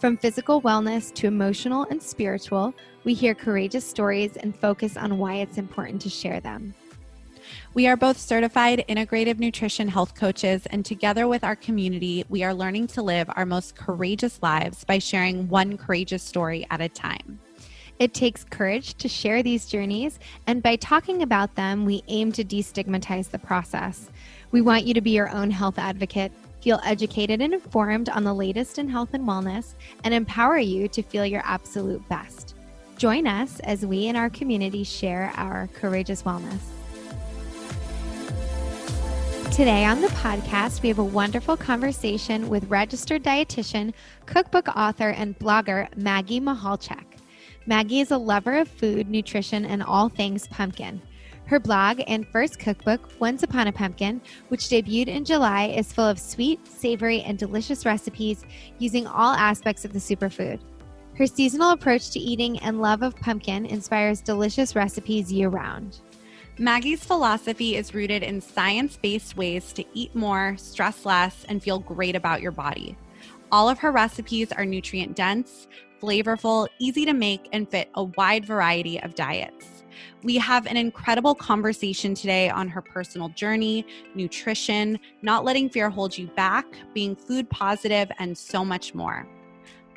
From physical wellness to emotional and spiritual, we hear courageous stories and focus on why it's important to share them. We are both certified integrative nutrition health coaches, and together with our community, we are learning to live our most courageous lives by sharing one courageous story at a time. It takes courage to share these journeys, and by talking about them, we aim to destigmatize the process. We want you to be your own health advocate, feel educated and informed on the latest in health and wellness, and empower you to feel your absolute best. Join us as we in our community share our courageous wellness. Today on the podcast, we have a wonderful conversation with registered dietitian, cookbook author, and blogger Maggie Michalczyk. Maggie is a lover of food, nutrition, and all things pumpkin. Her blog and first cookbook, Once Upon a Pumpkin, which debuted in July, is full of sweet, savory, and delicious recipes using all aspects of the superfood. Her seasonal approach to eating and love of pumpkin inspires delicious recipes year round. Maggie's philosophy is rooted in science based ways to eat more, stress less, and feel great about your body. All of her recipes are nutrient dense, flavorful, easy to make, and fit a wide variety of diets. We have an incredible conversation today on her personal journey, nutrition, not letting fear hold you back, being food positive, and so much more.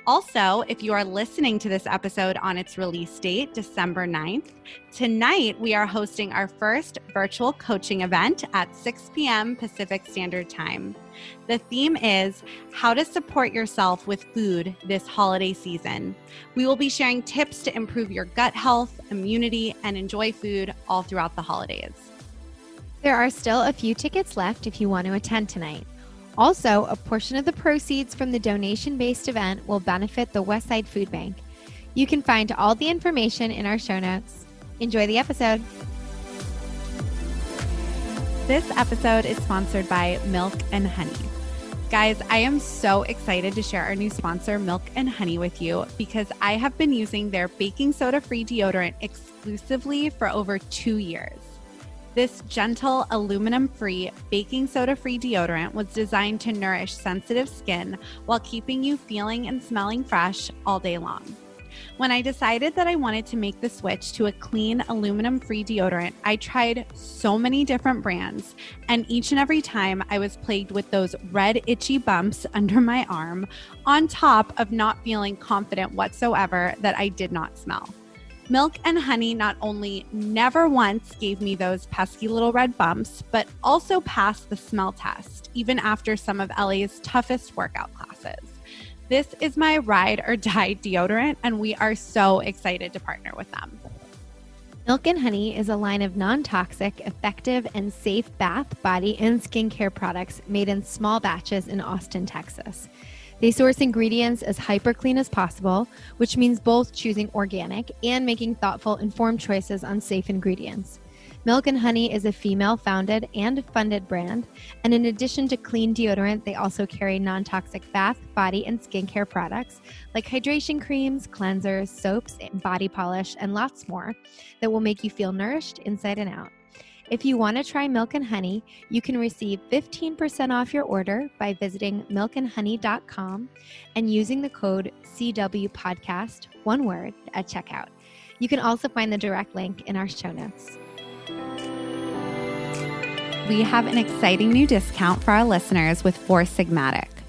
Also, if you are listening to this episode on its release date, December 9th, tonight we are hosting our first virtual coaching event at 6 p.m. Pacific Standard Time. The theme is how to support yourself with food this holiday season. We will be sharing tips to improve your gut health, immunity, and enjoy food all throughout the holidays. There are still a few tickets left if you want to attend tonight. Also, a portion of the proceeds from the donation based event will benefit the Westside Food Bank. You can find all the information in our show notes. Enjoy the episode. This episode is sponsored by Milk and Honey. Guys, I am so excited to share our new sponsor, Milk and Honey, with you because I have been using their baking soda free deodorant exclusively for over two years. This gentle, aluminum free, baking soda free deodorant was designed to nourish sensitive skin while keeping you feeling and smelling fresh all day long. When I decided that I wanted to make the switch to a clean aluminum free deodorant, I tried so many different brands, and each and every time I was plagued with those red, itchy bumps under my arm, on top of not feeling confident whatsoever that I did not smell. Milk and honey not only never once gave me those pesky little red bumps, but also passed the smell test, even after some of LA's toughest workout classes. This is my ride or die deodorant, and we are so excited to partner with them. Milk and Honey is a line of non toxic, effective, and safe bath, body, and skincare products made in small batches in Austin, Texas. They source ingredients as hyper clean as possible, which means both choosing organic and making thoughtful, informed choices on safe ingredients. Milk and Honey is a female founded and funded brand, and in addition to clean deodorant, they also carry non toxic bath, body, and skincare products like hydration creams, cleansers, soaps, body polish, and lots more that will make you feel nourished inside and out. If you want to try Milk and Honey, you can receive 15% off your order by visiting milkandhoney.com and using the code CW Podcast, one word, at checkout. You can also find the direct link in our show notes. We have an exciting new discount for our listeners with Four Sigmatic.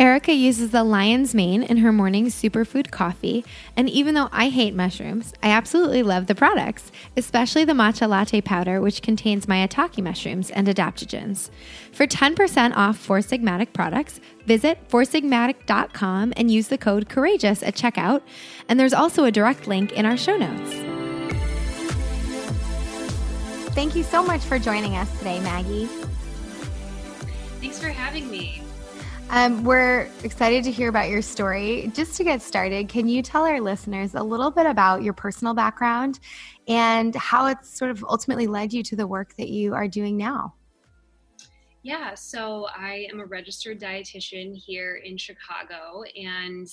Erica uses the lion's mane in her morning superfood coffee, and even though I hate mushrooms, I absolutely love the products, especially the matcha latte powder, which contains maitake mushrooms and adaptogens. For 10% off Four Sigmatic products, visit foursigmatic.com and use the code COURAGEOUS at checkout, and there's also a direct link in our show notes. Thank you so much for joining us today, Maggie. Thanks for having me. Um, we're excited to hear about your story. Just to get started, can you tell our listeners a little bit about your personal background and how it's sort of ultimately led you to the work that you are doing now? Yeah, so I am a registered dietitian here in Chicago and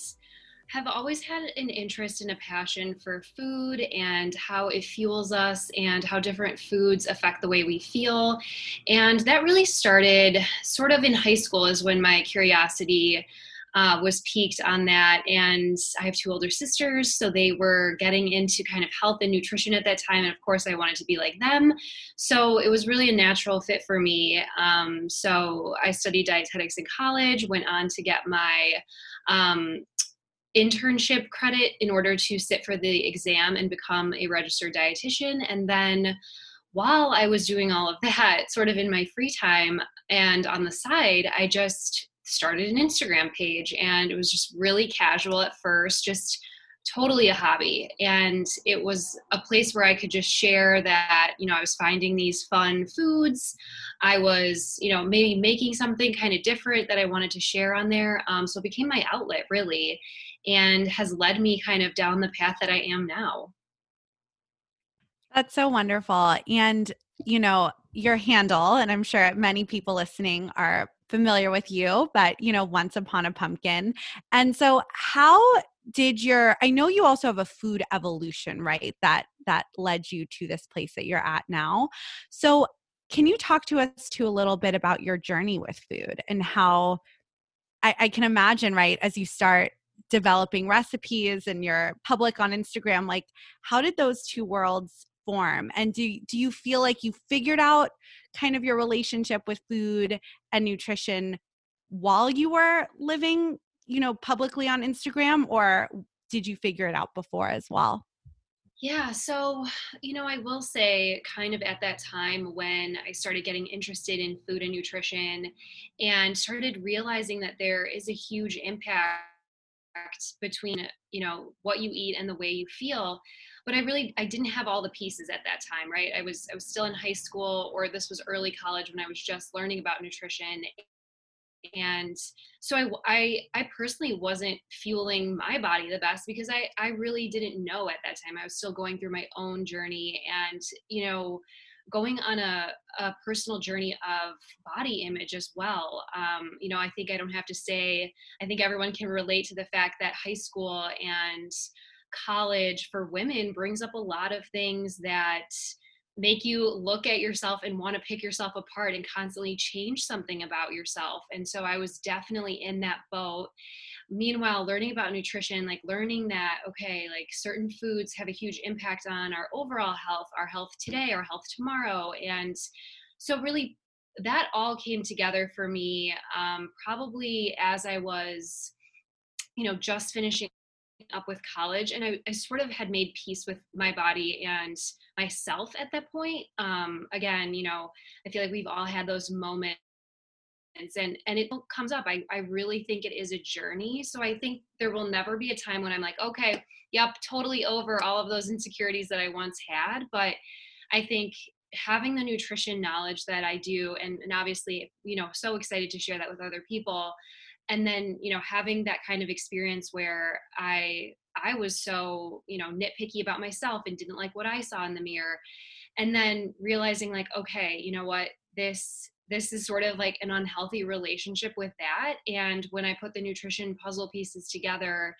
have always had an interest and a passion for food and how it fuels us and how different foods affect the way we feel. And that really started sort of in high school, is when my curiosity. Uh, was piqued on that. And I have two older sisters, so they were getting into kind of health and nutrition at that time. And of course, I wanted to be like them. So it was really a natural fit for me. Um, so I studied dietetics in college, went on to get my um, internship credit in order to sit for the exam and become a registered dietitian. And then while I was doing all of that, sort of in my free time and on the side, I just started an Instagram page and it was just really casual at first, just totally a hobby. And it was a place where I could just share that, you know, I was finding these fun foods. I was, you know, maybe making something kind of different that I wanted to share on there. Um, so it became my outlet really and has led me kind of down the path that I am now. That's so wonderful. And, you know, your handle, and I'm sure many people listening are familiar with you, but, you know, once upon a pumpkin. And so, how did your i know you also have a food evolution right that that led you to this place that you're at now so can you talk to us to a little bit about your journey with food and how I, I can imagine right as you start developing recipes and you're public on Instagram, like how did those two worlds form? And do do you feel like you figured out kind of your relationship with food and nutrition while you were living, you know, publicly on Instagram or did you figure it out before as well? Yeah, so, you know, I will say, kind of at that time when I started getting interested in food and nutrition and started realizing that there is a huge impact between you know what you eat and the way you feel but i really i didn't have all the pieces at that time right? I was i was still in high school or this was early college when i was just learning about nutrition and so I, I i personally wasn't fueling my body the best because i i really didn't know at that time. I was still going through my own journey and you know going on a, a personal journey of body image as well. Um, you know, I think I don't have to say, I think everyone can relate to the fact that high school and college for women brings up a lot of things that make you look at yourself and want to pick yourself apart and constantly change something about yourself. And so I was definitely in that boat meanwhile learning about nutrition like learning that okay like certain foods have a huge impact on our overall health our health today our health tomorrow and so really that all came together for me um, probably as i was you know just finishing up with college and I, I, sort of had made peace with my body and myself at that point. Um, again you know i feel like we've all had those moments and and it comes up. I, I really think it is a journey so i think there will never be a time when i'm like okay yep totally over all of those insecurities that i once had but i think having the nutrition knowledge that i do and, and obviously you know so excited to share that with other people and then you know having that kind of experience where i i was so you know nitpicky about myself and didn't like what i saw in the mirror and then realizing like okay you know what? This this is sort of like an unhealthy relationship with that. And when I put the nutrition puzzle pieces together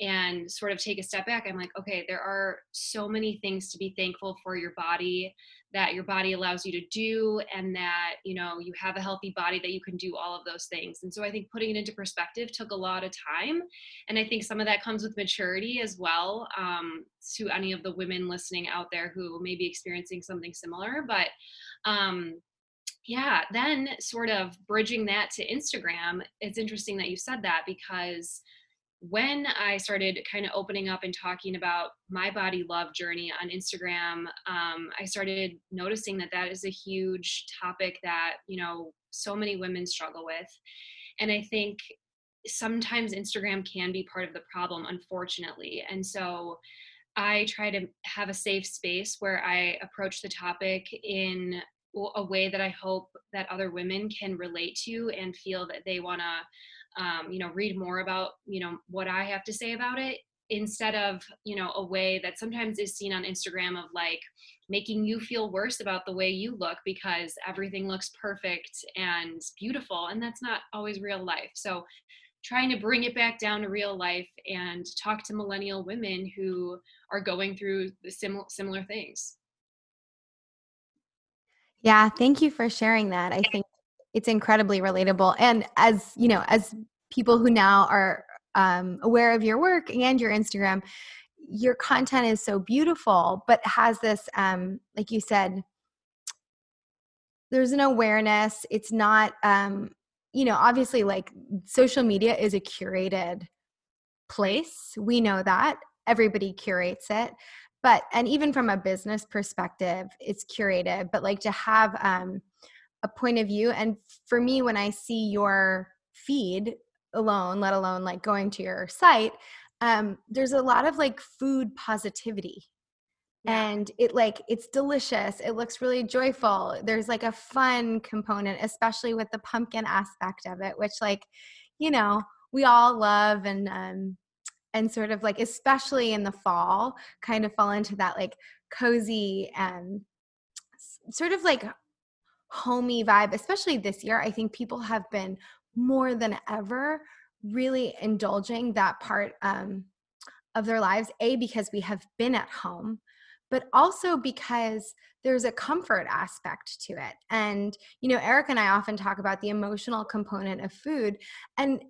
and sort of take a step back, I'm like, okay, there are so many things to be thankful for your body that your body allows you to do and that you know you have a healthy body that you can do all of those things. And so i think putting it into perspective took a lot of time. And i think some of that comes with maturity as well um, to any of the women listening out there who may be experiencing something similar. But um, yeah, then sort of bridging that to Instagram, it's interesting that you said that because when I started kind of opening up and talking about my body love journey on Instagram, um, I started noticing that that is a huge topic that, you know, so many women struggle with. And I think sometimes Instagram can be part of the problem, unfortunately. And so I try to have a safe space where I approach the topic in a way that I hope that other women can relate to and feel that they want to, um, you know, read more about, you know, what I have to say about it instead of, you know, a way that sometimes is seen on Instagram of like making you feel worse about the way you look because everything looks perfect and beautiful. And that's not always real life. So trying to bring it back down to real life and talk to millennial women who are going through similar similar things. Yeah, thank you for sharing that. I think it's incredibly relatable. And as you know, as people who now are um, aware of your work and your Instagram, your content is so beautiful, but has this, um, like you said, there's an awareness. It's not, um, you know, obviously, like social media is a curated place. We know that everybody curates it but and even from a business perspective it's curated but like to have um, a point of view and for me when i see your feed alone let alone like going to your site um, there's a lot of like food positivity yeah. and it like it's delicious it looks really joyful there's like a fun component especially with the pumpkin aspect of it which like you know we all love and um, and sort of like especially in the fall kind of fall into that like cozy and sort of like homey vibe especially this year i think people have been more than ever really indulging that part um, of their lives a because we have been at home but also because there's a comfort aspect to it. And you know eric and i often talk about the emotional component of food and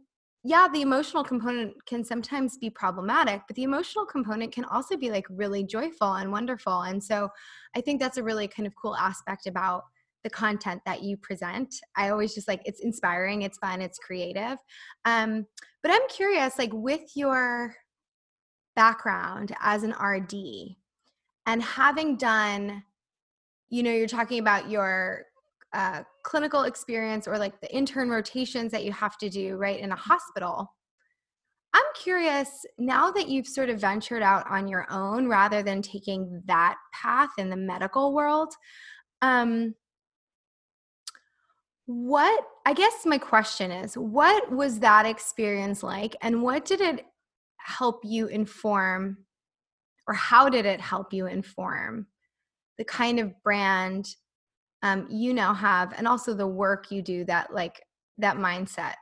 yeah, the emotional component can sometimes be problematic, but the emotional component can also be like really joyful and wonderful. And so I think that's a really kind of cool aspect about the content that you present. I always just like it's inspiring, it's fun, it's creative. Um, but I'm curious, like with your background as an RD and having done, you know, you're talking about your uh, clinical experience or like the intern rotations that you have to do right in a hospital i'm curious now that you've sort of ventured out on your own rather than taking that path in the medical world um, what i guess my question is what was that experience like and what did it help you inform or how did it help you inform the kind of brand um, you now have and also the work you do that like that mindset.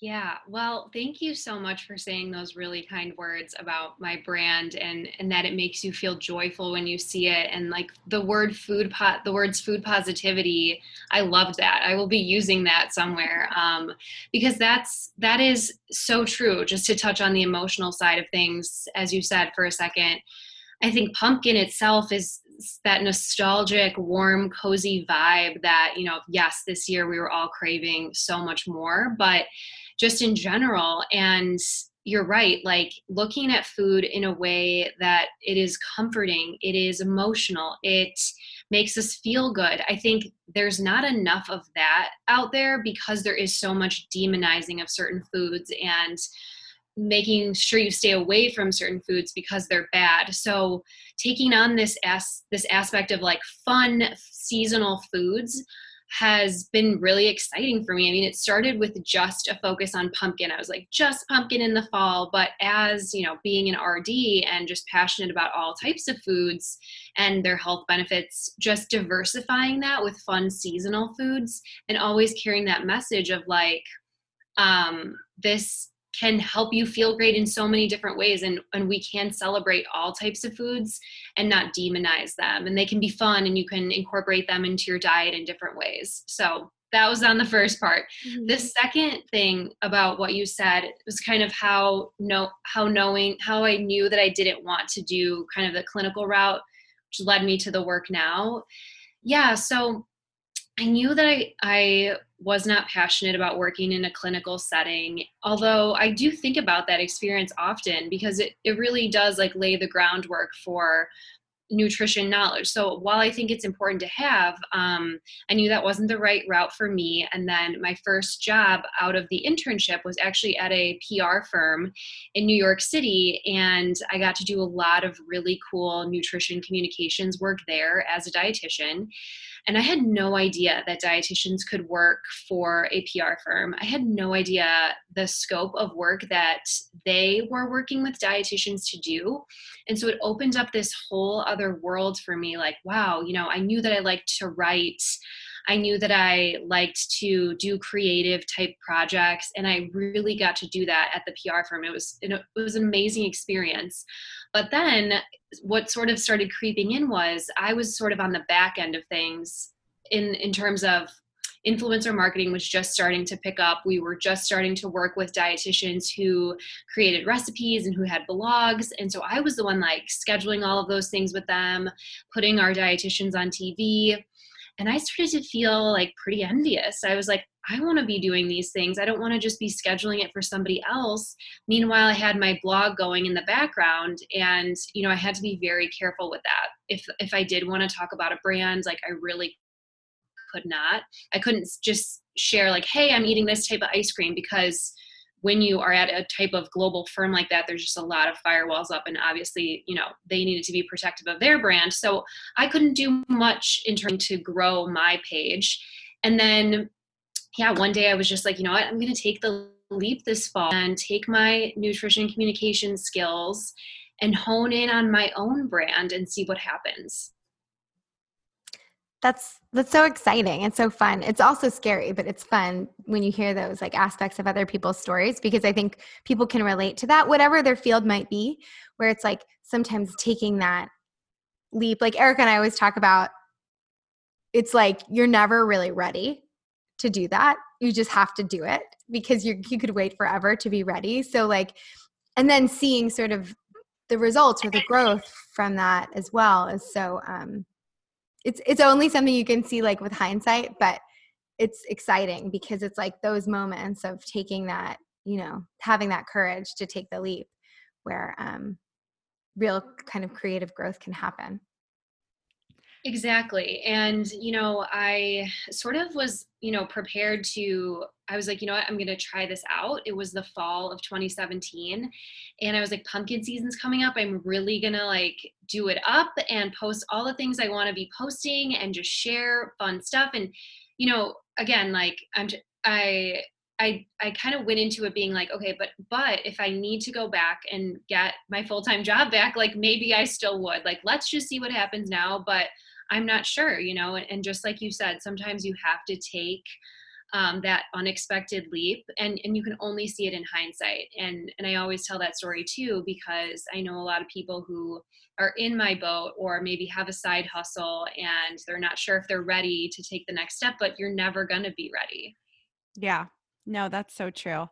Yeah well thank you so much for saying those really kind words about my brand and and that it makes you feel joyful when you see it and like the word food pot the words food positivity i loved that i will be using that somewhere um, because that's that is so true just to touch on the emotional side of things as you said for a second. I think pumpkin itself is that nostalgic, warm, cozy vibe that, you know, yes, this year we were all craving so much more, but just in general. And you're right, like looking at food in a way that it is comforting, it is emotional, it makes us feel good. I think there's not enough of that out there because there is so much demonizing of certain foods and making sure you stay away from certain foods because they're bad. So taking on this as this aspect of like fun seasonal foods has been really exciting for me. I mean, it started with just a focus on pumpkin. I was like, just pumpkin in the fall. But as, you know, being an RD and just passionate about all types of foods and their health benefits, just diversifying that with fun seasonal foods and always carrying that message of like, um, this can help you feel great in so many different ways and, and we can celebrate all types of foods and not demonize them and they can be fun and you can incorporate them into your diet in different ways. So that was on the first part. Mm-hmm. the second thing about what you said was kind of how know how knowing how i knew that i didn't want to do kind of the clinical route which led me to the work now. Yeah so I knew that I, I was not passionate about working in a clinical setting, although I do think about that experience often because it, it really does like lay the groundwork for nutrition knowledge. So while I think it's important to have, um, I knew that wasn't the right route for me. And then my first job out of the internship was actually at a PR firm in New York City. And I got to do a lot of really cool nutrition communications work there as a dietitian. And I had no idea that dietitians could work for a PR firm. I had no idea the scope of work that they were working with dietitians to do. And so it opened up this whole other world for me like, wow, you know, I knew that I liked to write. I knew that I liked to do creative type projects, and I really got to do that at the PR firm. It was it was an amazing experience. But then what sort of started creeping in was I was sort of on the back end of things in in terms of influencer marketing was just starting to pick up. We were just starting to work with dietitians who created recipes and who had blogs. And so I was the one like scheduling all of those things with them, putting our dietitians on TV. And I started to feel like pretty envious. I was like, I want to be doing these things. I don't want to just be scheduling it for somebody else. Meanwhile, I had my blog going in the background and you know, I had to be very careful with that. If if I did want to talk about a brand, like I really could not. I couldn't just share like, "Hey, I'm eating this type of ice cream" because when you are at a type of global firm like that there's just a lot of firewalls up and obviously you know they needed to be protective of their brand. So i couldn't do much in trying to grow my page. And then yeah one day i was just like you know what? I'm going to take the leap this fall and take my nutrition communication skills and hone in on my own brand and see what happens that's that's so exciting and so fun. It's also scary but it's fun when you hear those like aspects of other people's stories because i think people can relate to that whatever their field might be where it's like sometimes taking that leap like erica and i always talk about it's like you're never really ready to do that. You just have to do it because you you could wait forever to be ready. So like and then seeing sort of the results or the growth from that as well is so um it's it's only something you can see like with hindsight but it's exciting because it's like those moments of taking that you know having that courage to take the leap where um real kind of creative growth can happen Exactly. And, you know, I sort of was, you know, prepared to, I was like, you know what, I'm going to try this out. It was the fall of 2017. And I was like, pumpkin season's coming up. I'm really going to like do it up and post all the things I want to be posting and just share fun stuff. And, you know, again, like I'm, I, I I kind of went into it being like, okay, but but if I need to go back and get my full-time job back, like maybe I still would. Like let's just see what happens now, but I'm not sure, you know, and, and just like you said, sometimes you have to take um, that unexpected leap and, and you can only see it in hindsight. And, and I always tell that story too, because I know a lot of people who are in my boat or maybe have a side hustle and they're not sure if they're ready to take the next step, but you're never going to be ready. Yeah, no, that's so true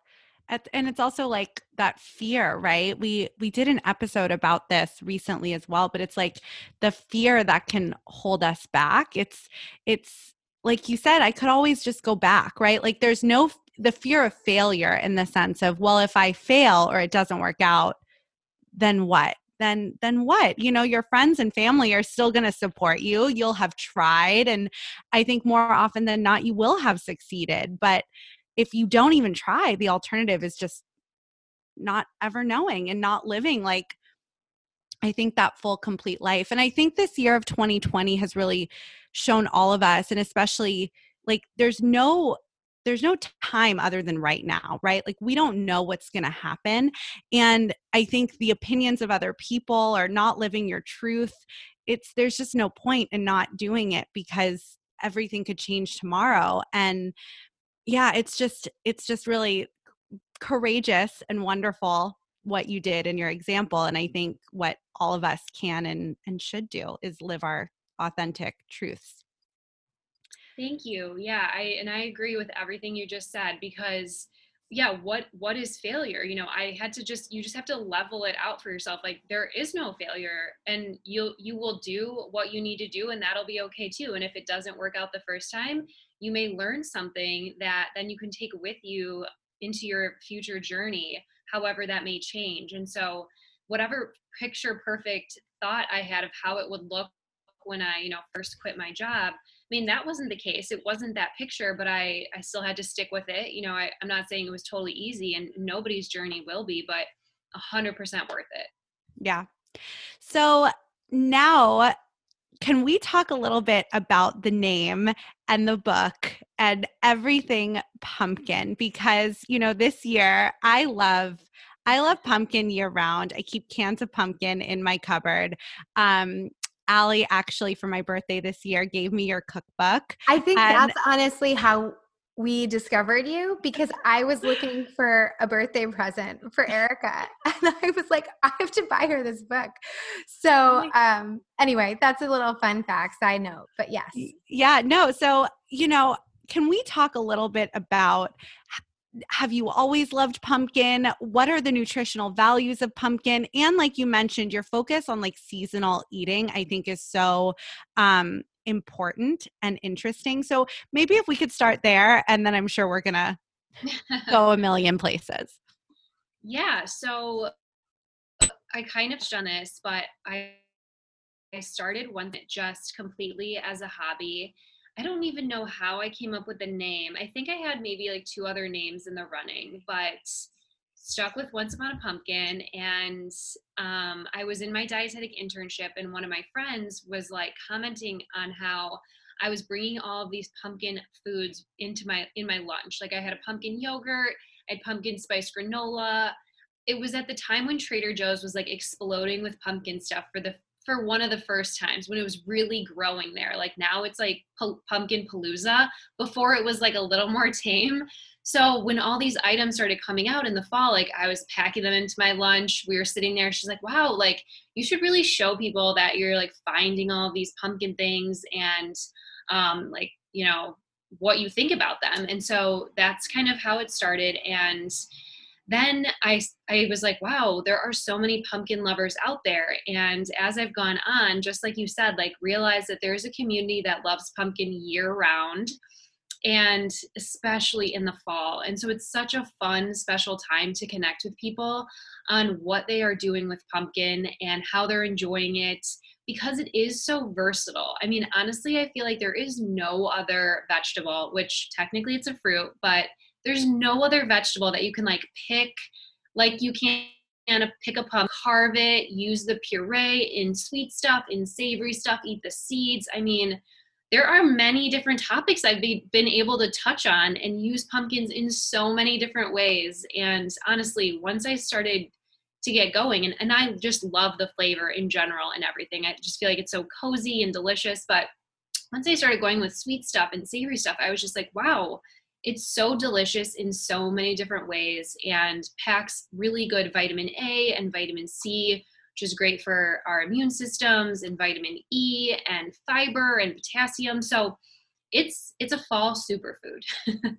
and it's also like that fear right? We we did an episode about this recently as well but it's like the fear that can hold us back. It's it's like you said i could always just go back right? Like there's no the fear of failure in the sense of well if i fail or it doesn't work out then what? Then then what? You know your friends and family are still going to support you. You'll have tried and i think more often than not you will have succeeded but if you don't even try, the alternative is just not ever knowing and not living like I think that full complete life. And I think this year of 2020 has really shown all of us and especially like there's no there's no time other than right now, right? Like we don't know what's going to happen and I think the opinions of other people are not living your truth. It's there's just no point in not doing it because everything could change tomorrow and yeah it's just it's just really courageous and wonderful what you did in your example and i think what all of us can and and should do is live our authentic truths. Thank you. Yeah i and i agree with everything you just said because yeah what what is failure? You know i had to just you just have to level it out for yourself like there is no failure and you you will do what you need to do and that'll be okay too and if it doesn't work out the first time you may learn something that then you can take with you into your future journey however that may change and so whatever picture perfect thought i had of how it would look when i you know first quit my job I mean, that wasn't the case. It wasn't that picture, but I, I still had to stick with it. You know, I, I'm not saying it was totally easy and nobody's journey will be, but a hundred percent worth it. Yeah. So now can we talk a little bit about the name and the book and everything pumpkin because you know this year i love i love pumpkin year round i keep cans of pumpkin in my cupboard um, Allie actually for my birthday this year gave me your cookbook. I think and that's honestly how we discovered you because I was looking for a birthday present for Erica and I was like I have to buy her this book. So um anyway, that's a little fun fact side note, but yes. Yeah, no. So, you know, can we talk a little bit about have you always loved pumpkin? What are the nutritional values of pumpkin? And like you mentioned, your focus on like seasonal eating, I think is so um, important and interesting. So maybe if we could start there, and then I'm sure we're going to go a million places. Yeah. So I kind of done this, but I I started one that just completely as a hobby I don't even know how I came up with the name. I think I had maybe like two other names in the running, but stuck with Once Upon a Pumpkin. And um, I was in my dietetic internship, and one of my friends was like commenting on how I was bringing all of these pumpkin foods into my in my lunch. Like I had a pumpkin yogurt, I had pumpkin spice granola. It was at the time when Trader Joe's was like exploding with pumpkin stuff for the for one of the first times when it was really growing there. Like now it's like pumpkin palooza. Before it was like a little more tame. So when all these items started coming out in the fall, like I was packing them into my lunch. We were sitting there. She's like, "Wow, like you should really show people that you're like finding all these pumpkin things and um, like you know what you think about them." And so that's kind of how it started. And then I, I was like, wow, there are so many pumpkin lovers out there. And as I've gone on, just like you said, like realize that there's a community that loves pumpkin year round and especially in the fall. And so it's such a fun, special time to connect with people on what they are doing with pumpkin and how they're enjoying it because it is so versatile. I mean, honestly, I feel like there is no other vegetable, which technically it's a fruit, but there's no other vegetable that you can like pick like you can pick a pumpkin, carve it, use the puree in sweet stuff, in savory stuff, eat the seeds. I mean, there are many different topics I've be, been able to touch on and use pumpkins in so many different ways. And honestly, once I started to get going, and, and I just love the flavor in general and everything, I just feel like it's so cozy and delicious. But once I started going with sweet stuff and savory stuff, I was just like, wow, it's so delicious in so many different ways and packs really good vitamin A and vitamin C, which is great for our immune systems, and vitamin E and fiber and potassium. So it's it's a fall superfood.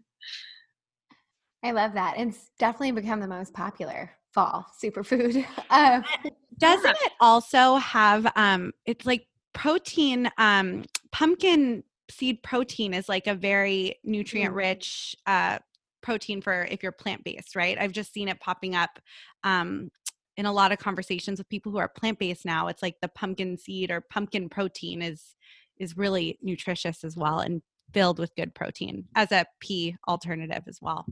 I love that. It's definitely become the most popular fall superfood. Uh, Doesn't it also have um it's like protein um pumpkin seed protein is like a very nutrient mm. rich uh, protein for if you're plant based, right? I've just seen it popping up um, in a lot of conversations with people who are plant based now. It's like the pumpkin seed or pumpkin protein is is really nutritious as well and filled with good protein as a pea alternative as well.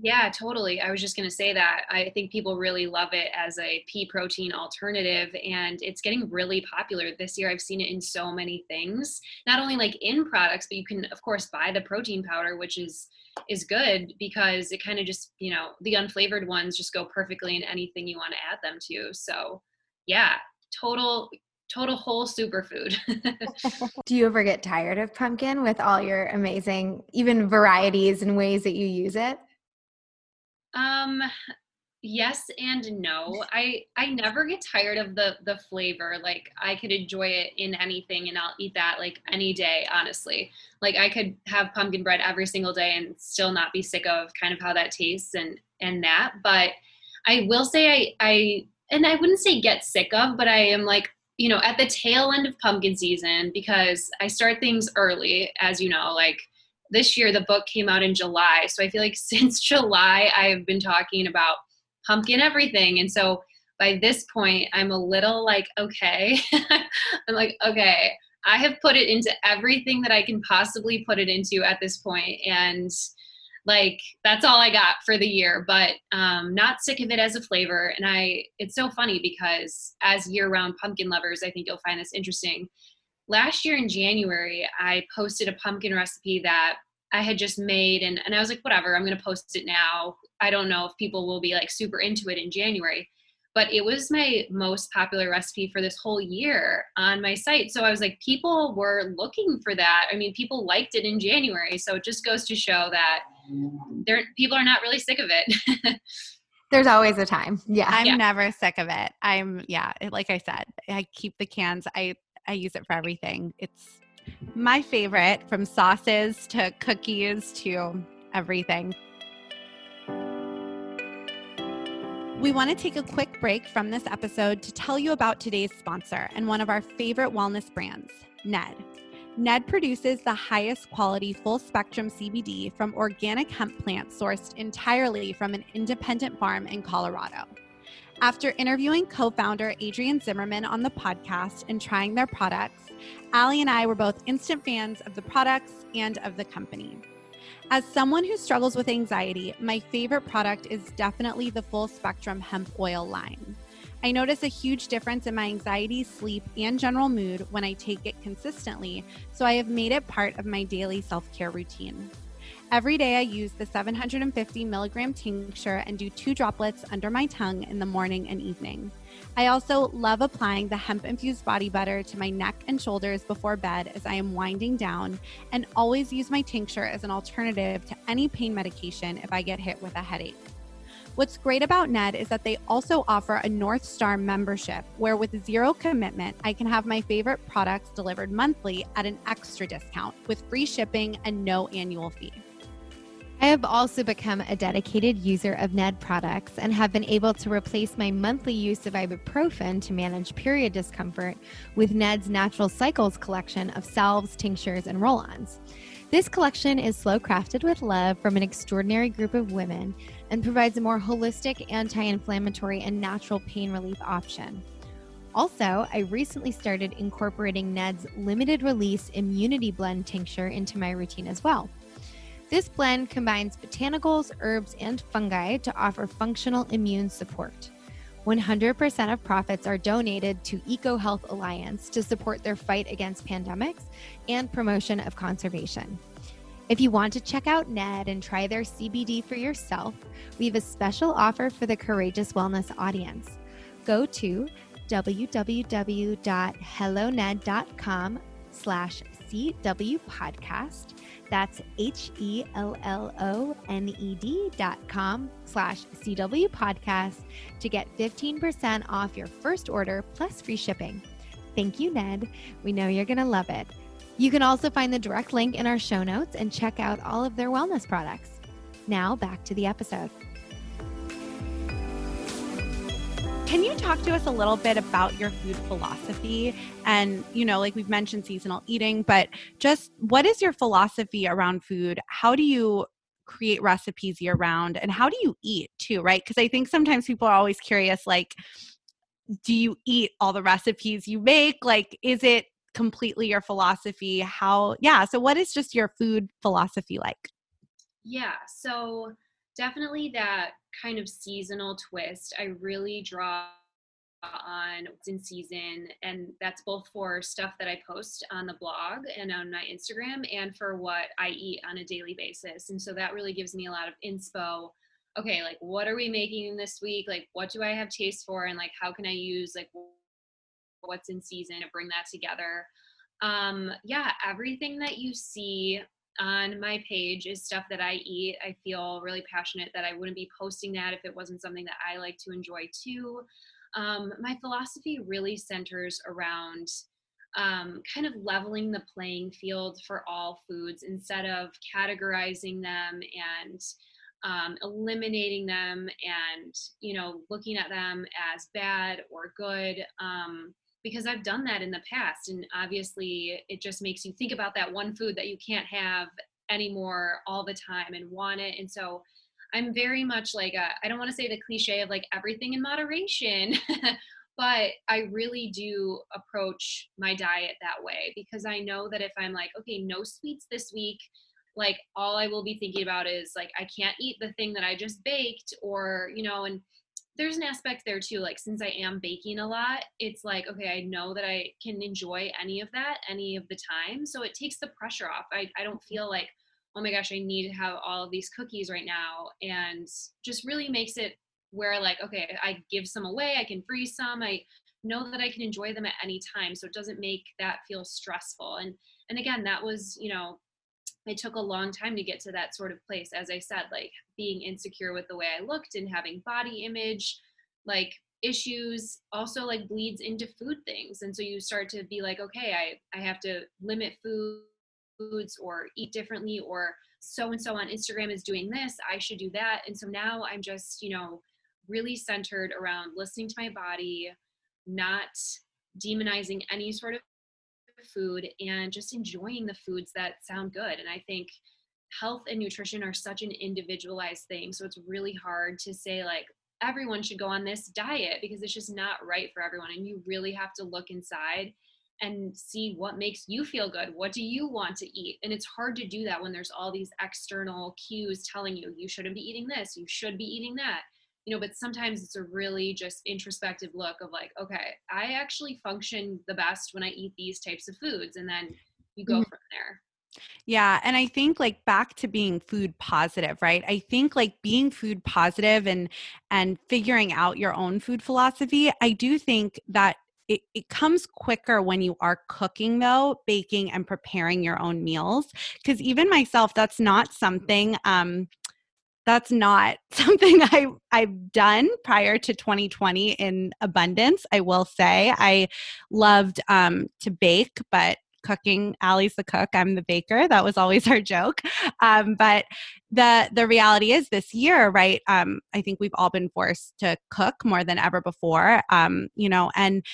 Yeah, totally. I was just going to say that. I think people really love it as a pea protein alternative, and it's getting really popular this year. I've seen it in so many things, not only like in products, but you can, of course, buy the protein powder, which is is good because it kind of just you know the unflavored ones just go perfectly in anything you want to add them to. So, yeah, total total whole superfood. Do you ever get tired of pumpkin with all your amazing even varieties and ways that you use it? Um, yes and no. I i never get tired of the the flavor. Like i could enjoy it in anything and i'll eat that like any day honestly. Like i could have pumpkin bread every single day and still not be sick of kind of how that tastes and and that. But i will say i i and i wouldn't say get sick of but i am like you know at the tail end of pumpkin season because i start things early as you know like this year the book came out in july so i feel like since july i've been talking about pumpkin everything. And so by this point, I'm a little like, okay. I'm like, okay, I have put it into everything that I can possibly put it into at this point, And like that's all I got for the year, but um, not sick of it as a flavor. And I, it's so funny because as year-round pumpkin lovers, I think you'll find this interesting. Last year in January, I posted a pumpkin recipe that I had just made and, and I was like, whatever, I'm gonna post it now. I don't know if people will be like super into it in January. But it was my most popular recipe for this whole year on my site. So I was like, people were looking for that. I mean, people liked it in January. So it just goes to show that there people are not really sick of it. There's always a time. Yeah. I'm yeah. never sick of it. I'm yeah, like I said, I keep the cans. I I use it for everything. It's my favorite from sauces to cookies to everything. We want to take a quick break from this episode to tell you about today's sponsor and one of our favorite wellness brands, Ned. Ned produces the highest quality full spectrum CBD from organic hemp plants sourced entirely from an independent farm in Colorado. After interviewing co founder Adrian Zimmerman on the podcast and trying their products, Allie and I were both instant fans of the products and of the company. As someone who struggles with anxiety, my favorite product is definitely the full spectrum hemp oil line. I notice a huge difference in my anxiety, sleep, and general mood when I take it consistently, so I have made it part of my daily self care routine. Every day, I use the 750 milligram tincture and do two droplets under my tongue in the morning and evening. I also love applying the hemp infused body butter to my neck and shoulders before bed as I am winding down, and always use my tincture as an alternative to any pain medication if I get hit with a headache. What's great about Ned is that they also offer a North Star membership where, with zero commitment, I can have my favorite products delivered monthly at an extra discount with free shipping and no annual fee. I have also become a dedicated user of Ned products and have been able to replace my monthly use of ibuprofen to manage period discomfort with Ned's Natural Cycles collection of salves, tinctures, and roll ons. This collection is slow crafted with love from an extraordinary group of women and provides a more holistic, anti inflammatory, and natural pain relief option. Also, I recently started incorporating Ned's limited release immunity blend tincture into my routine as well. This blend combines botanicals, herbs, and fungi to offer functional immune support. 100% of profits are donated to EcoHealth Alliance to support their fight against pandemics and promotion of conservation. If you want to check out Ned and try their CBD for yourself, we have a special offer for the Courageous Wellness audience. Go to www.helloned.com slash CW podcast that's H E L L O N E D dot com slash CW podcast to get 15% off your first order plus free shipping. Thank you, Ned. We know you're going to love it. You can also find the direct link in our show notes and check out all of their wellness products. Now back to the episode. Can you talk to us a little bit about your food philosophy? And, you know, like we've mentioned seasonal eating, but just what is your philosophy around food? How do you create recipes year round? And how do you eat too, right? Because I think sometimes people are always curious, like, do you eat all the recipes you make? Like, is it completely your philosophy? How, yeah. So, what is just your food philosophy like? Yeah. So, definitely that kind of seasonal twist. I really draw on what's in season and that's both for stuff that I post on the blog and on my Instagram and for what I eat on a daily basis. And so that really gives me a lot of inspo. Okay, like what are we making this week? Like what do I have taste for and like how can I use like what's in season to bring that together? Um yeah, everything that you see on my page is stuff that I eat. I feel really passionate that I wouldn't be posting that if it wasn't something that I like to enjoy too. Um, my philosophy really centers around um, kind of leveling the playing field for all foods instead of categorizing them and um, eliminating them and you know looking at them as bad or good um, because I've done that in the past. And obviously, it just makes you think about that one food that you can't have anymore all the time and want it. And so I'm very much like, I don't want to say the cliche of like everything in moderation, but I really do approach my diet that way because I know that if I'm like, okay, no sweets this week, like all I will be thinking about is like, I can't eat the thing that I just baked or, you know, and there's an aspect there too like since i am baking a lot it's like okay i know that i can enjoy any of that any of the time so it takes the pressure off. I, I don't mm-hmm. feel like oh my gosh i need to have all of these cookies right now and just really makes it where like okay i give some away i can freeze some i know that i can enjoy them at any time so it doesn't make that feel stressful and and again that was you know it took a long time to get to that sort of place as i said like being insecure with the way i looked and having body image like issues also like bleeds into food things and so you start to be like okay i i have to limit food foods or eat differently or so and so on instagram is doing this i should do that and so now i'm just you know really centered around listening to my body not demonizing any sort of food and just enjoying the foods that sound good. And I think health and nutrition are such an individualized thing. So it's really hard to say, like, everyone should go on this diet because it's just not right for everyone. And you really have to look inside and see what makes you feel good. What do you want to eat? And it's hard to do that when there's all these external cues telling you, you shouldn't be eating this, you should be eating that you know but sometimes it's a really just introspective look of like okay i actually function the best when i eat these types of foods and then you go mm-hmm. from there yeah. And I think like back to being food positive, right? I think like being food positive and and figuring out your own food philosophy, I do think that it, it comes quicker when you are cooking though, baking and preparing your own meals. Cause even myself, that's not something um that's not something I I've done prior to 2020 in abundance. I will say I loved um, to bake, but cooking Allie's the cook, I'm the baker. That was always our joke. Um, but the the reality is this year, right? Um, I think we've all been forced to cook more than ever before. Um, you know, and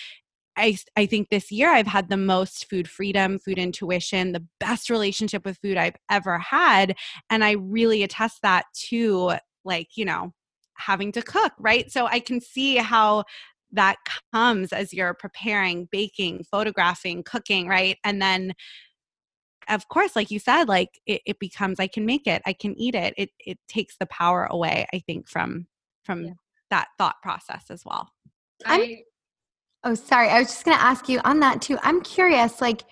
I, I think this year I've had the most food freedom, food intuition, the best relationship with food I've ever had. And I really attest that to like, you know, having to cook, right? So I can see how that comes as you're preparing, baking, photographing, cooking, right? And then of course, like you said, like it, it becomes I can make it, I can eat it. It it takes the power away, I think, from from yeah. that thought process as well. I Oh, sorry. I was just going to ask you on that too. I'm curious, like,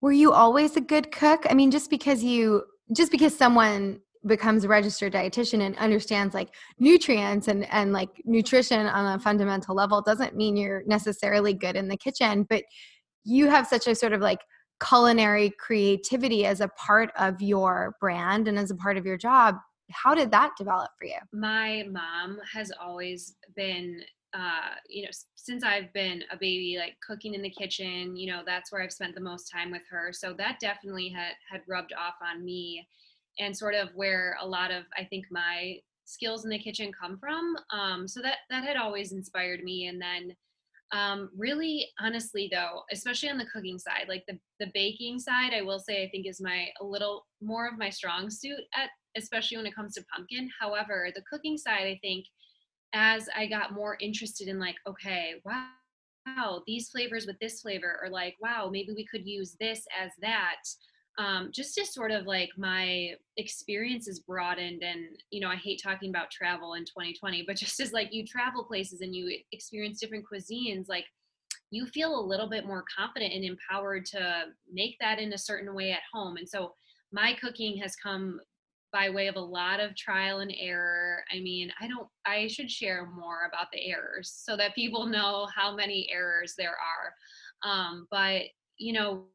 were you always a good cook? I mean, just because you, just because someone becomes a registered dietitian and understands like nutrients and and like nutrition on a fundamental level doesn't mean you're necessarily good in the kitchen but you have such a sort of like culinary creativity as a part of your brand and as a part of your job. How did that develop for you? My mom has always been uh, you know, since I've been a baby, like cooking in the kitchen, you know, that's where I've spent the most time with her. So that definitely had had rubbed off on me, and sort of where a lot of I think my skills in the kitchen come from. Um, so that that had always inspired me, and then. Um, really honestly though especially on the cooking side like the, the baking side i will say i think is my a little more of my strong suit at especially when it comes to pumpkin however the cooking side i think as I got more interested in like, okay, wow, wow, these flavors with this flavor, or like, wow, maybe we could use this as that. Um, just to sort of like my experiences broadened and you know i hate talking about travel in 2020 but just as like you travel places and you experience different cuisines like you feel a little bit more confident and empowered to make that in a certain way at home and so my cooking has come by way of a lot of trial and error. I mean, I don't, I should share more about the errors so that people know how many errors there are. Um, but, you know,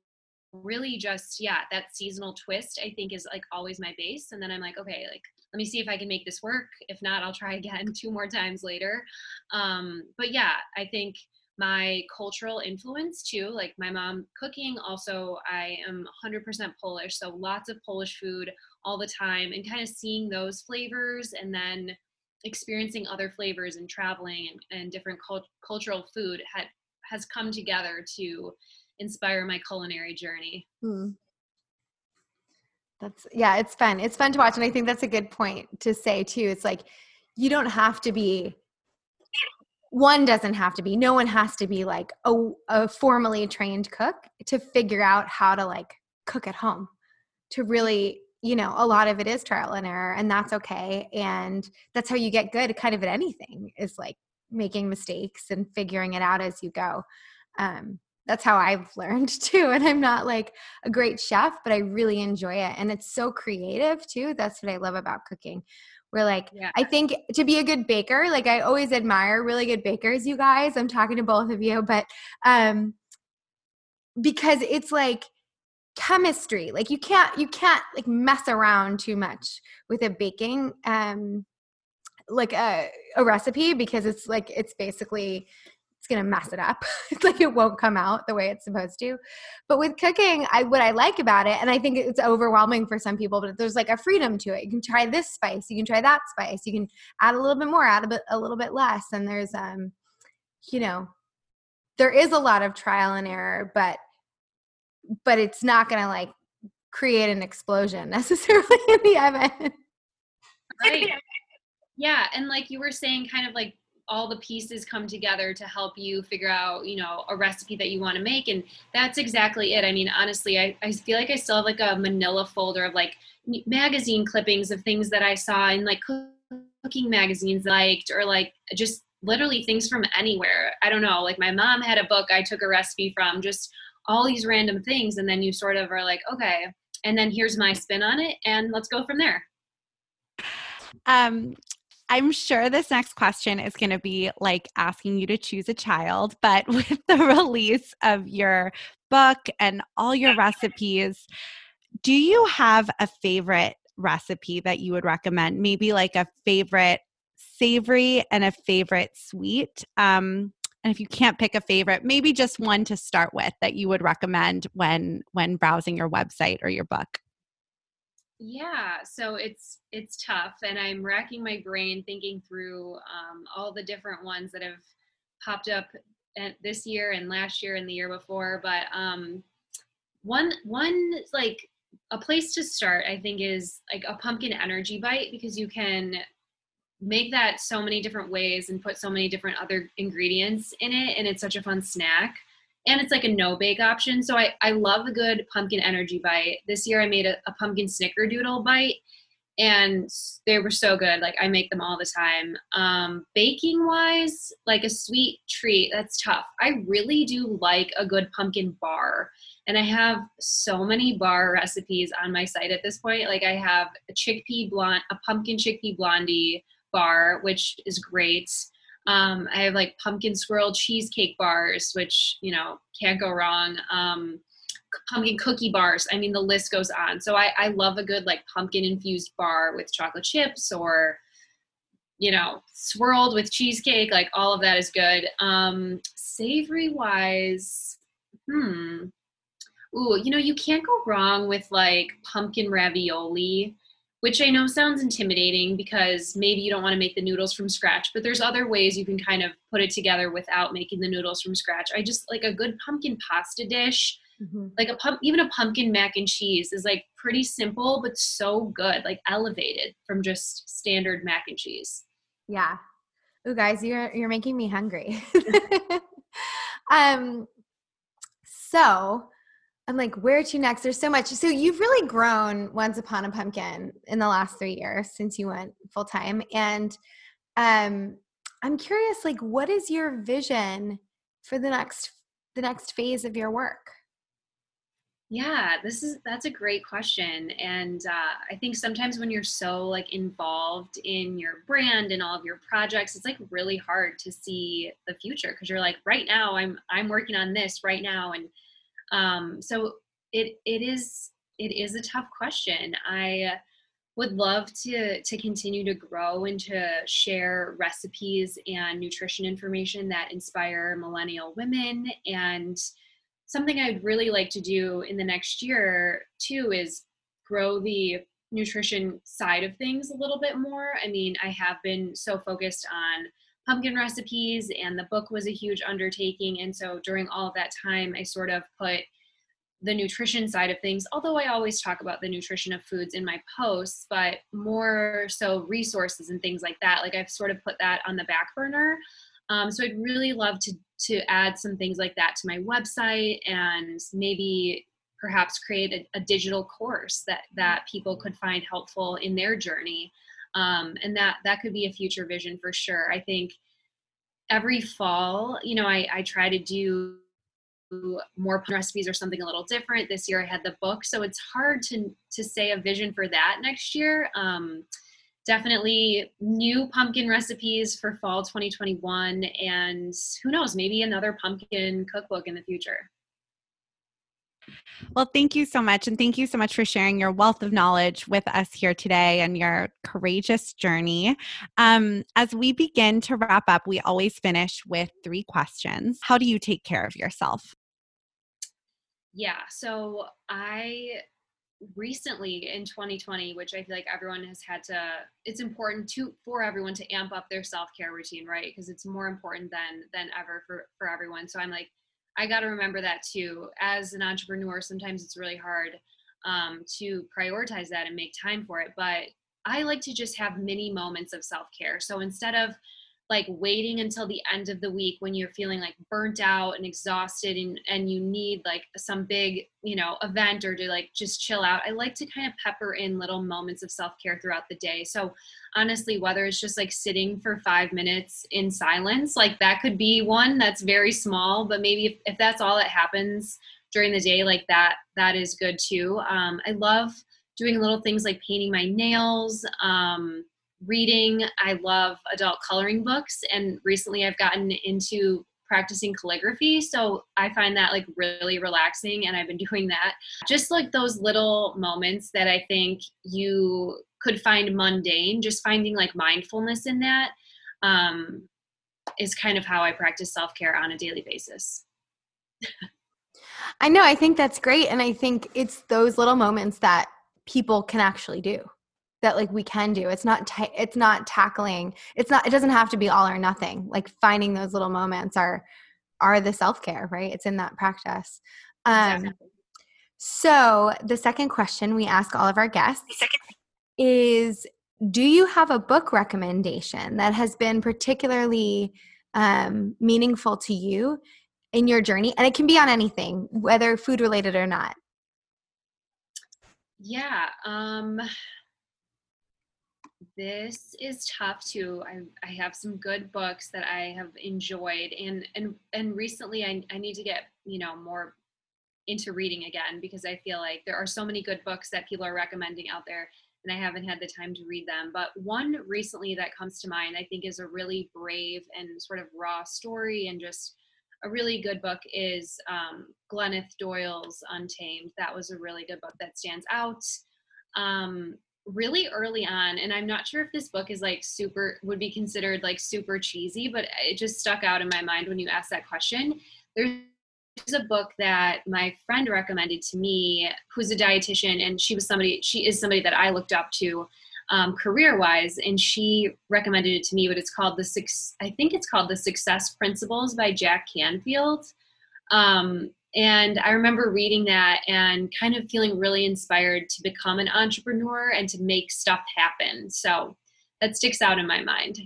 really just yeah that seasonal twist i think is like always my base and then i'm like okay like let me see if i can make this work. If not i'll try again two more times later. Um but yeah i think my cultural influence too like my mom cooking also i am 100% polish so lots of polish food all the time and kind of seeing those flavors and then experiencing other flavors and traveling and, and different cult- cultural food had has come together to inspire my culinary journey. Hmm. That's yeah, it's fun. It's fun to watch, and I think that's a good point to say too. It's like you don't have to be. One doesn't have to be. No one has to be like a, a formally trained cook to figure out how to like cook at home. To really, you know, a lot of it is trial and error, and that's okay. And that's how you get good, kind of at anything. Is like making mistakes and figuring it out as you go. Um, that's how I've learned too. And I'm not like a great chef, but I really enjoy it. And it's so creative too. That's what I love about cooking. We're like, yeah. I think to be a good baker, like I always admire really good bakers, you guys. I'm talking to both of you, but um because it's like chemistry. Like you can't you can't like mess around too much with a baking um like a, a recipe because it's like it's basically it's going to mess it up. it's like it won't come out the way it's supposed to. But with cooking, I what I like about it and I think it's overwhelming for some people, but there's like a freedom to it. You can try this spice, you can try that spice, you can add a little bit more, add a bit a little bit less and there's um you know, there is a lot of trial and error, but but it's not going to like create an explosion necessarily in the oven. Right. Yeah, and like you were saying kind of like all the pieces come together to help you figure out you know a recipe that you want to make and that's exactly it. I mean honestly I, I feel like i still have like a manila folder of like magazine clippings of things that i saw in like cooking magazines liked or like just literally things from anywhere. I don't know like my mom had a book i took a recipe from just all these random things and then you sort of are like okay and then here's my spin on it and let's go from there. Um I'm sure this next question is going to be like asking you to choose a child, but with the release of your book and all your recipes, do you have a favorite recipe that you would recommend? Maybe like a favorite savory and a favorite sweet. Um, and if you can't pick a favorite, maybe just one to start with that you would recommend when when browsing your website or your book yeah so it's it's tough and i'm racking my brain thinking through um, all the different ones that have popped up this year and last year and the year before but um, one one like a place to start i think is like a pumpkin energy bite because you can make that so many different ways and put so many different other ingredients in it and it's such a fun snack and it's like a no bake option. So I, I love a good pumpkin energy bite. This year I made a, a pumpkin snickerdoodle bite and they were so good. Like I make them all the time. Um, baking wise, like a sweet treat, that's tough. I really do like a good pumpkin bar. And I have so many bar recipes on my site at this point. Like I have a chickpea blonde, a pumpkin chickpea blondie bar, which is great. Um, I have like pumpkin swirl cheesecake bars, which you know can't go wrong. Um, pumpkin cookie bars. I mean, the list goes on. So I, I love a good like pumpkin infused bar with chocolate chips or you know swirled with cheesecake. Like all of that is good. Um, savory wise, hmm. Ooh, you know, you can't go wrong with like pumpkin ravioli which I know sounds intimidating because maybe you don't want to make the noodles from scratch, but there's other ways you can kind of put it together without making the noodles from scratch. I just like a good pumpkin pasta dish. Mm-hmm. Like a pump, even a pumpkin mac and cheese is like pretty simple, but so good, like elevated from just standard mac and cheese. Yeah. Oh, guys, you're you're making me hungry. um. So, I'm like, where to next? There's so much. So you've really grown Once Upon a Pumpkin in the last three years since you went full time. And um, I'm curious, like, what is your vision for the next the next phase of your work? Yeah, this is that's a great question, and uh, I think sometimes when you're so like involved in your brand and all of your projects, it's like really hard to see the future because you're like, right now, I'm I'm working on this right now, and um, so it it is it is a tough question. I would love to to continue to grow and to share recipes and nutrition information that inspire millennial women and something I'd really like to do in the next year too is grow the nutrition side of things a little bit more. I mean, I have been so focused on pumpkin recipes and the book was a huge undertaking and so during all of that time I sort of put the nutrition side of things, although I always talk about the nutrition of foods in my posts, but more so resources and things like that. Like I've sort of put that on the back burner. Um, so I'd really love to to add some things like that to my website and maybe perhaps create a, a digital course that that people could find helpful in their journey. Um, and that that could be a future vision for sure. I think every fall, you know, I, I try to do more recipes or something a little different. This year I had the book, so it's hard to to say a vision for that next year. Um, definitely new pumpkin recipes for fall 2021, and who knows, maybe another pumpkin cookbook in the future. Well, thank you so much. And thank you so much for sharing your wealth of knowledge with us here today and your courageous journey. Um, as we begin to wrap up, we always finish with three questions. How do you take care of yourself? Yeah, so I recently in 2020 which i feel like everyone has had to it's important to for everyone to amp up their self-care routine right because it's more important than than ever for for everyone so i'm like i got to remember that too. As an entrepreneur sometimes it's really hard um, to prioritize that and make time for it but i like to just have mini moments of self-care. So instead of like waiting until the end of the week when you're feeling like burnt out and exhausted and, and you need like some big you know event or to like just chill out i like to kind of pepper in little moments of self-care throughout the day. So honestly whether it's just like sitting for five minutes in silence like that could be one that's very small but maybe if, if that's all that happens during the day like that that is good too. Um, i love doing little things like painting my nails um, reading. I love adult coloring books, and recently I've gotten into practicing calligraphy. So I find that like really relaxing, and I've been doing that. Just like those little moments that I think you could find mundane, just finding like mindfulness in that um, is kind of how I practice self care on a daily basis. I know. I think that's great. And I think it's those little moments that people can actually do that like we can do. It's not it's not tackling it's not it doesn't have to be all or nothing. Like finding those little moments are are the self-care right? It's in that practice. Um exactly. so the second question we ask all of our guests is do you have a book recommendation that has been particularly um, meaningful to you in your journey? And it can be on anything whether food related or not. Yeah um this is tough too. I, I have some good books that I have enjoyed and and and recently I, I need to get, you know, more into reading again because I feel like there are so many good books that people are recommending out there and I haven't had the time to read them. But one recently that comes to mind I think is a really brave and sort of raw story and just a really good book is um, Doyle's Untamed. That was a really good book that stands out. Um, really early on and i'm not sure if this book is like super would be considered like super cheesy but it just stuck out in my mind when you asked that question. There's a book that my friend recommended to me who's a dietitian and she was somebody she is somebody that i looked up to um, career wise and she recommended it to me but it's called the six i think it's called the success principles by jack canfield. Um, and I remember reading that and kind of feeling really inspired to become an entrepreneur and to make stuff happen. So that sticks out in my mind.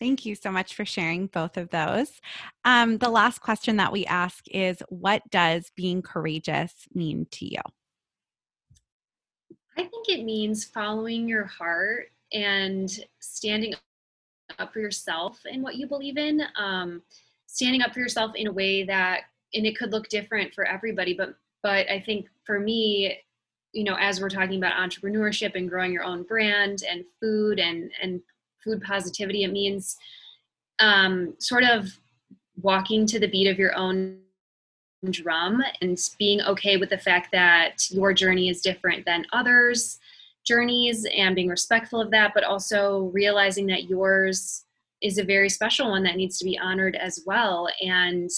Thank you so much for sharing both of those. Um, the last question that we ask is What does being courageous mean to you? I think it means following your heart and standing up for yourself in what you believe in. Um, standing up for yourself in a way that and it could look different for everybody but but i think for me you know as we're talking about entrepreneurship and growing your own brand and food and and food positivity it means um, sort of walking to the beat of your own drum and being okay with the fact that your journey is different than others' journeys and being respectful of that, but also realizing that yours is a very special one that needs to be honored as well. And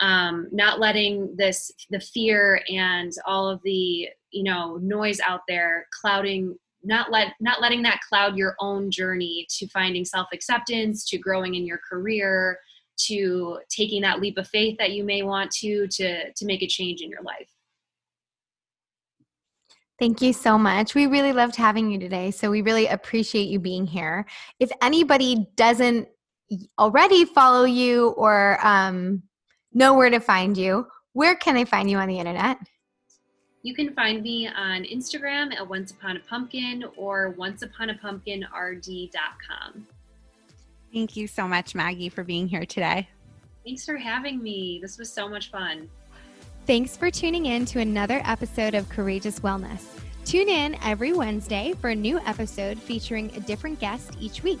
um, not letting this the fear and all of the you know noise out there clouding not let not letting that cloud your own journey to finding self-acceptance to growing in your career to taking that leap of faith that you may want to to to make a change in your life Thank you so much. We really loved having you today. So we really appreciate you being here. If anybody doesn't already follow you or um, know where to find you, where can they find you on the internet? You can find me on Instagram at Once Upon a Pumpkin or onceuponapumpkinrd.com. Thank you so much, Maggie, for being here today. Thanks for having me. This was so much fun. Thanks for tuning in to another episode of Courageous Wellness. Tune in every Wednesday for a new episode featuring a different guest each week.